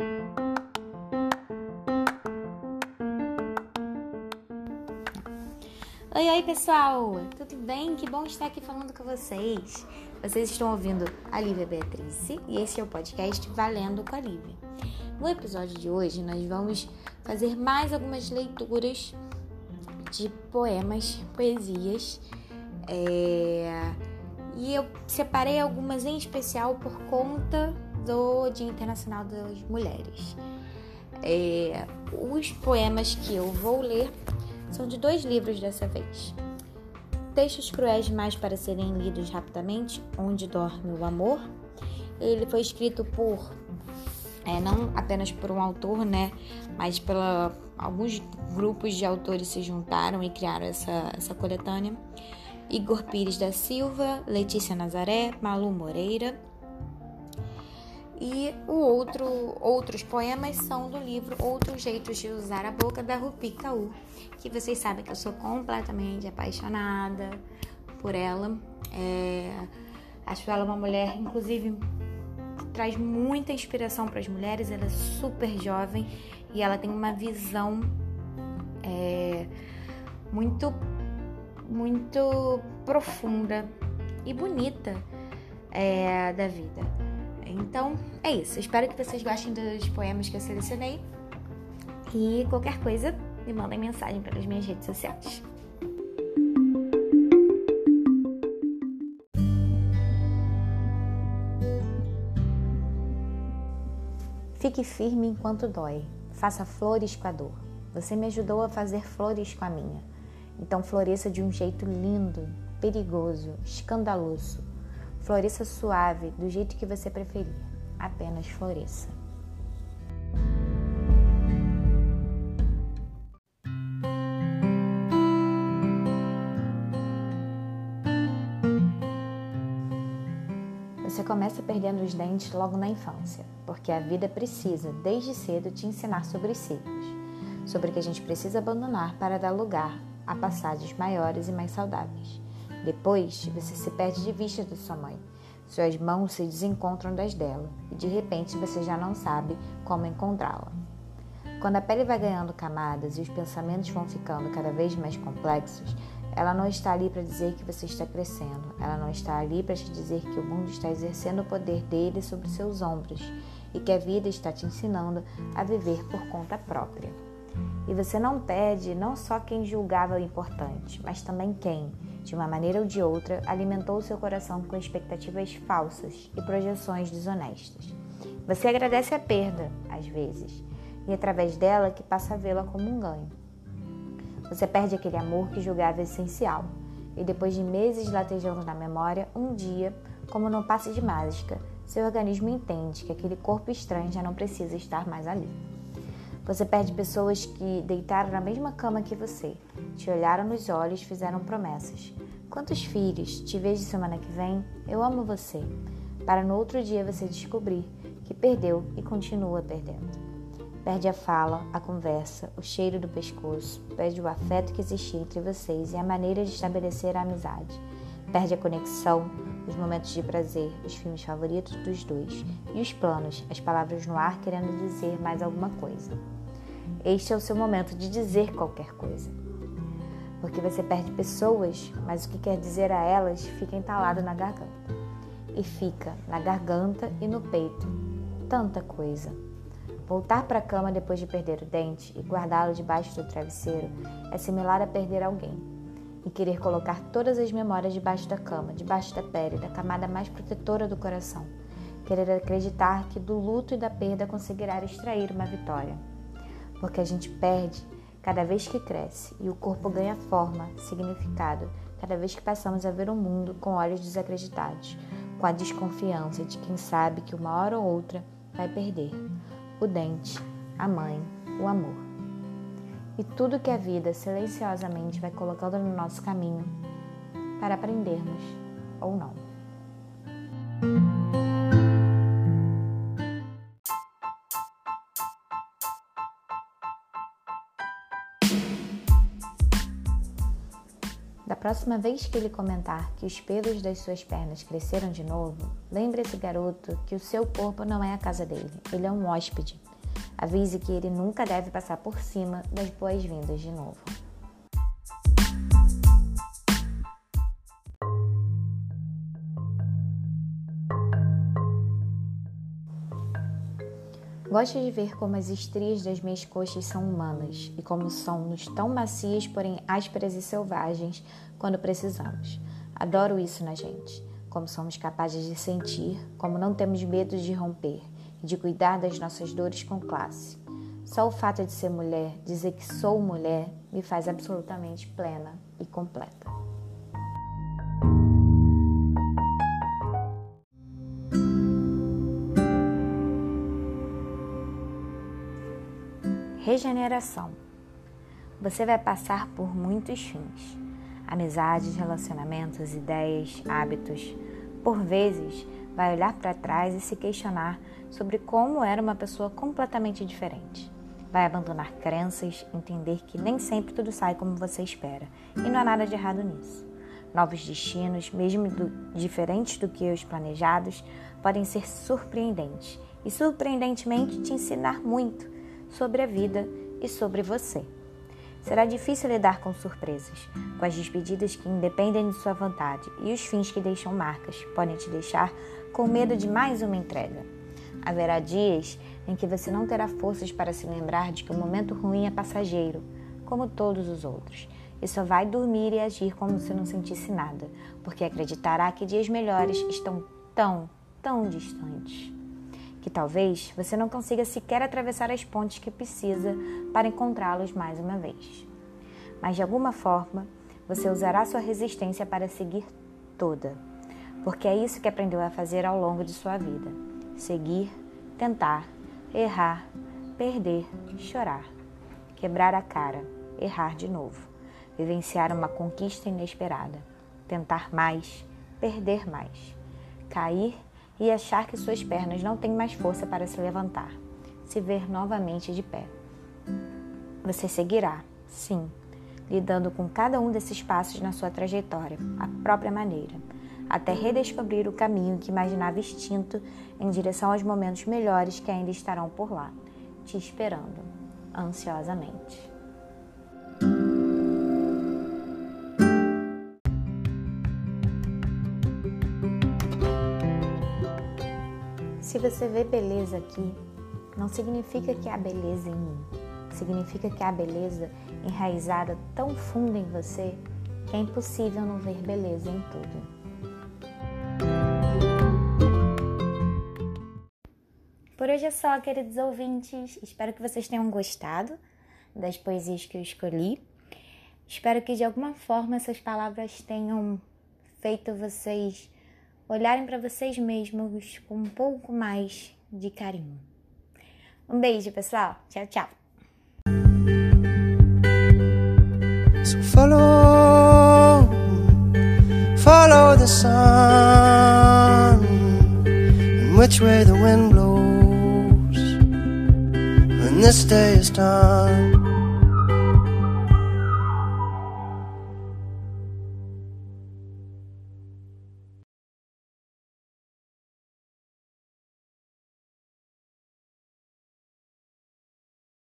Oi, oi pessoal, tudo bem? Que bom estar aqui falando com vocês. Vocês estão ouvindo a Lívia Beatriz e esse é o podcast Valendo com a Lívia. No episódio de hoje, nós vamos fazer mais algumas leituras de poemas, poesias, é... e eu separei algumas em especial por conta do Dia Internacional das Mulheres. É... Os poemas que eu vou ler são de dois livros dessa vez. Textos Cruéis Demais para Serem Lidos Rapidamente, Onde Dorme o Amor. Ele foi escrito por, é, não apenas por um autor, né, mas pela alguns grupos de autores se juntaram e criaram essa, essa coletânea. Igor Pires da Silva, Letícia Nazaré, Malu Moreira e o outro, outros poemas são do livro Outros Jeitos de Usar a Boca, da Rupi Kaur, que vocês sabem que eu sou completamente apaixonada por ela. É, acho ela uma mulher, inclusive, que traz muita inspiração para as mulheres. Ela é super jovem e ela tem uma visão é, muito, muito profunda e bonita é, da vida. Então é isso. Espero que vocês gostem dos poemas que eu selecionei. E qualquer coisa, me mandem mensagem pelas minhas redes sociais. Fique firme enquanto dói. Faça flores com a dor. Você me ajudou a fazer flores com a minha. Então floresça de um jeito lindo, perigoso, escandaloso Floresça suave, do jeito que você preferir. Apenas floresça. Você começa perdendo os dentes logo na infância, porque a vida precisa, desde cedo, te ensinar sobre os ciclos, sobre o que a gente precisa abandonar para dar lugar a passagens maiores e mais saudáveis. Depois, você se perde de vista de sua mãe. Suas mãos se desencontram das dela e de repente você já não sabe como encontrá-la. Quando a pele vai ganhando camadas e os pensamentos vão ficando cada vez mais complexos, ela não está ali para dizer que você está crescendo, ela não está ali para te dizer que o mundo está exercendo o poder dele sobre seus ombros e que a vida está te ensinando a viver por conta própria. E você não perde não só quem julgava importante, mas também quem, de uma maneira ou de outra, alimentou seu coração com expectativas falsas e projeções desonestas. Você agradece a perda, às vezes, e através dela que passa a vê-la como um ganho. Você perde aquele amor que julgava essencial, e depois de meses latejando na memória, um dia, como num passe de mágica, seu organismo entende que aquele corpo estranho já não precisa estar mais ali. Você perde pessoas que deitaram na mesma cama que você, te olharam nos olhos, fizeram promessas. Quantos filhos? Te vejo semana que vem? Eu amo você. Para no outro dia você descobrir que perdeu e continua perdendo. Perde a fala, a conversa, o cheiro do pescoço, perde o afeto que existia entre vocês e a maneira de estabelecer a amizade. Perde a conexão, os momentos de prazer, os filmes favoritos dos dois e os planos, as palavras no ar querendo dizer mais alguma coisa. Este é o seu momento de dizer qualquer coisa. Porque você perde pessoas, mas o que quer dizer a elas fica entalado na garganta. E fica na garganta e no peito. Tanta coisa. Voltar para a cama depois de perder o dente e guardá-lo debaixo do travesseiro é similar a perder alguém. E querer colocar todas as memórias debaixo da cama, debaixo da pele, da camada mais protetora do coração. Querer acreditar que do luto e da perda conseguirá extrair uma vitória porque a gente perde cada vez que cresce e o corpo ganha forma, significado, cada vez que passamos a ver o mundo com olhos desacreditados, com a desconfiança de quem sabe que uma hora ou outra vai perder o dente, a mãe, o amor. E tudo que a vida silenciosamente vai colocando no nosso caminho para aprendermos ou não. Próxima vez que ele comentar que os pelos das suas pernas cresceram de novo, Lembre esse garoto que o seu corpo não é a casa dele, ele é um hóspede. Avise que ele nunca deve passar por cima das boas-vindas de novo. Gosto de ver como as estrias das minhas coxas são humanas e como somos tão macias, porém ásperas e selvagens quando precisamos. Adoro isso na gente, como somos capazes de sentir, como não temos medo de romper e de cuidar das nossas dores com classe. Só o fato de ser mulher, dizer que sou mulher, me faz absolutamente plena e completa. Regeneração. Você vai passar por muitos fins: amizades, relacionamentos, ideias, hábitos. Por vezes, vai olhar para trás e se questionar sobre como era uma pessoa completamente diferente. Vai abandonar crenças, entender que nem sempre tudo sai como você espera e não há nada de errado nisso. Novos destinos, mesmo do, diferentes do que os planejados, podem ser surpreendentes e, surpreendentemente, te ensinar muito sobre a vida e sobre você. Será difícil lidar com surpresas, com as despedidas que independem de sua vontade e os fins que deixam marcas, podem te deixar com medo de mais uma entrega. Haverá dias em que você não terá forças para se lembrar de que o momento ruim é passageiro, como todos os outros, e só vai dormir e agir como se não sentisse nada, porque acreditará que dias melhores estão tão, tão distantes que talvez você não consiga sequer atravessar as pontes que precisa para encontrá-los mais uma vez. Mas de alguma forma, você usará sua resistência para seguir toda, porque é isso que aprendeu a fazer ao longo de sua vida: seguir, tentar, errar, perder, chorar, quebrar a cara, errar de novo, vivenciar uma conquista inesperada, tentar mais, perder mais, cair e achar que suas pernas não têm mais força para se levantar, se ver novamente de pé. Você seguirá, sim, lidando com cada um desses passos na sua trajetória, à própria maneira, até redescobrir o caminho que imaginava extinto em direção aos momentos melhores que ainda estarão por lá, te esperando, ansiosamente. Se você vê beleza aqui, não significa que há beleza em mim. Significa que há beleza enraizada tão funda em você que é impossível não ver beleza em tudo. Por hoje é só, queridos ouvintes. Espero que vocês tenham gostado das poesias que eu escolhi. Espero que de alguma forma essas palavras tenham feito vocês olharem para vocês mesmos com um pouco mais de carinho. Um beijo, pessoal. Tchau, tchau. So follow, follow the sun, and which way the wind blows when this day is done.